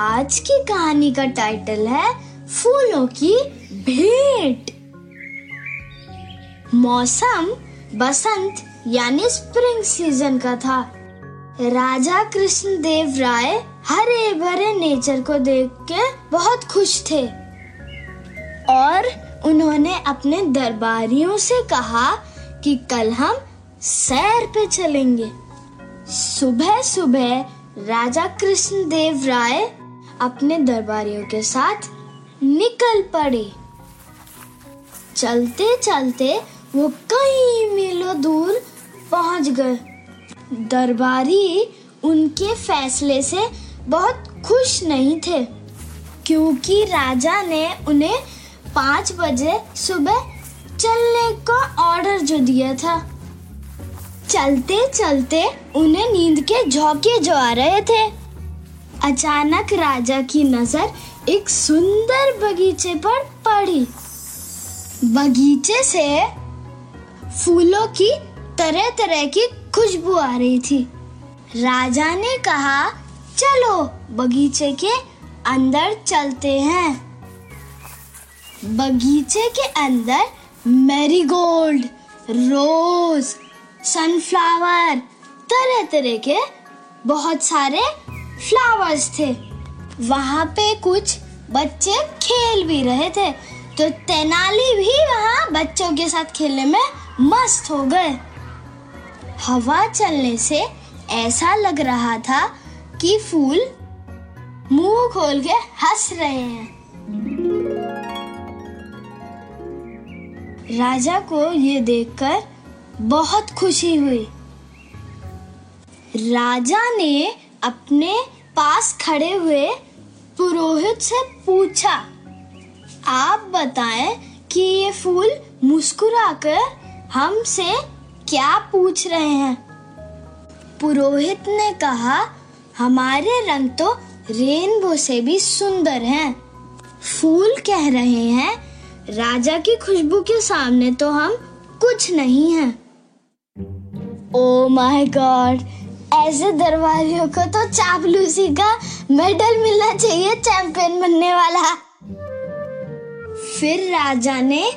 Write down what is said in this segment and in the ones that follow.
आज की कहानी का टाइटल है फूलों की भेंट। मौसम बसंत यानी स्प्रिंग सीज़न का था। राजा कृष्ण देव राय हरे भरे नेचर को देख के बहुत खुश थे। और उन्होंने अपने दरबारियों से कहा कि कल हम सैर पे चलेंगे। सुबह सुबह राजा कृष्ण देव राय अपने दरबारियों के साथ निकल पड़े। चलते चलते वो कई मीलों दूर पहुँच गए। दरबारी उनके फैसले से बहुत खुश नहीं थे, क्योंकि राजा ने उन्हें पाँच बजे सुबह चलने का ऑर्डर जो दिया था। चलते चलते उन्हें नींद के झोंके जो आ रहे थे। अचानक राजा की नज़र एक सुंदर बगीचे पर पड़ी। बगीचे से फूलों की तरह तरह की खुशबू आ रही थी। राजा ने कहा, चलो, बगीचे के अंदर चलते हैं। बगीचे के अंदर मैरीगोल्ड, रोज, सनफ्लावर तरह तरह के बहुत सारे फ्लावर्स थे। वहाँ पे कुछ बच्चे खेल भी रहे थे। तो तेनाली भी वहाँ बच्चों के साथ खेलने में मस्त हो गए। हवा चलने से ऐसा लग रहा था कि फूल मुँह खोल के हंस रहे हैं। राजा को ये देखकर बहुत खुशी हुई। राजा ने अपने पास खड़े हुए पुरोहित से पूछा, आप बताएँ कि ये फूल मुस्कुराकर हमसे क्या पूछ रहे हैं पुरोहित ने कहा, हमारे रंग तो रेनबो से भी सुंदर हैं। फूल कह रहे हैं, राजा की खुशबू के सामने तो हम कुछ नहीं हैं। ओ माय गॉड ऐसे दरबारियों को तो चापलूसी का मेडल मिलना चाहिए, चैंपियन बनने वाला। फिर राजा ने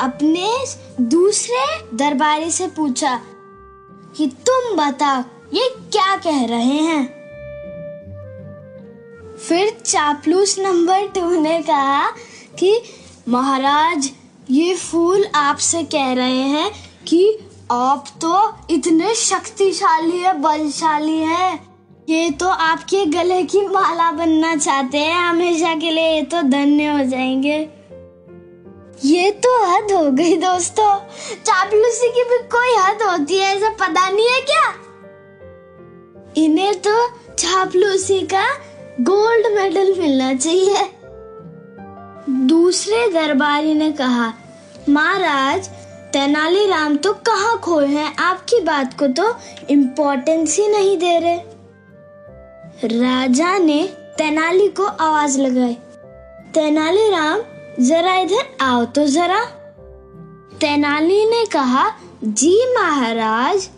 अपने दूसरे दरबारी से पूछा कि, तुम बताओ, ये क्या कह रहे हैं? फिर चापलूस नंबर टू ने कहा कि, महाराज, ये फूल आपसे कह रहे हैं कि आप तो इतने शक्तिशाली है बलशाली है। ये तो आपके गले की माला बनना चाहते हैं। हमेशा के लिए ये तो धन्य हो जाएँगे। ये तो हद हो गई दोस्तों। चापलूसी की भी कोई हद होती है, ऐसा पता नहीं है क्या? इन्हें तो चापलूसी का गोल्ड मेडल मिलना चाहिए। दूसरे दरबारी ने कहा, महाराज तेनालीराम तो कहाँ खोए हैं? आपकी बात को तो इम्पोर्टेंस ही नहीं दे रहे। राजा ने तेनाली को आवाज़ लगाई। तेनालीराम जरा इधर आओ तो जरा। तेनाली ने कहा, जी महाराज।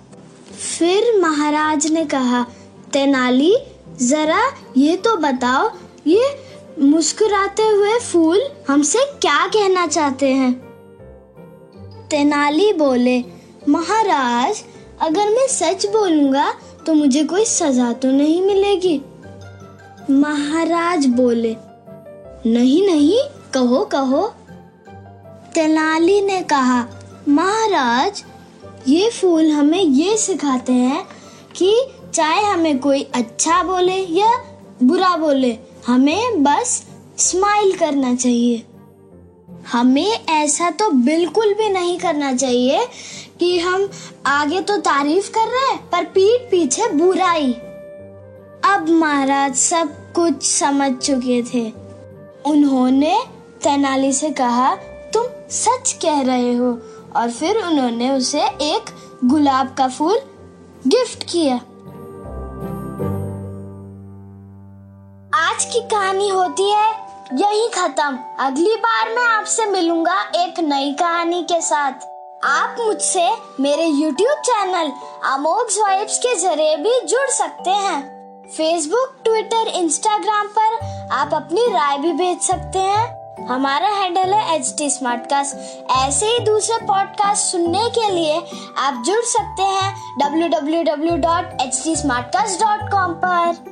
फिर महाराज ने कहा, तेनाली, जरा ये तो बताओ, ये मुस्कुराते हुए फूल हमसे क्या कहना चाहते हैं? तेनाली बोले, महाराज, अगर मैं सच बोलूँगा तो मुझे कोई सजा तो नहीं मिलेगी। महाराज बोले, नहीं नहीं, कहो कहो। तेनाली ने कहा, महाराज, ये फूल हमें ये सिखाते हैं कि चाहे हमें कोई अच्छा बोले या बुरा बोले, हमें बस स्माइल करना चाहिए। हमें ऐसा तो बिल्कुल भी नहीं करना चाहिए कि हम आगे तो तारीफ़ कर रहे हैं, पर पीठ पीछे बुराई। अब महाराज सब कुछ समझ चुके थे। उन्होंने तेनाली से कहा, तुम सच कह रहे हो। और फिर उन्होंने उसे एक गुलाब का फूल गिफ्ट किया। आज की कहानी होती है यही खत्म। अगली बार मैं आपसे मिलूँगा एक नई कहानी के साथ। आप मुझसे मेरे YouTube चैनल अमोघ वाइब्स के ज़रिए भी जुड़ सकते हैं। फेसबुक ट्विटर इंस्टाग्राम पर आप अपनी राय भी भेज सकते हैं। हमारा हैंडल है एच टी ऐसे ही दूसरे पॉडकास्ट सुनने के लिए आप जुड़ सकते हैं www.htsmartcast.com पर।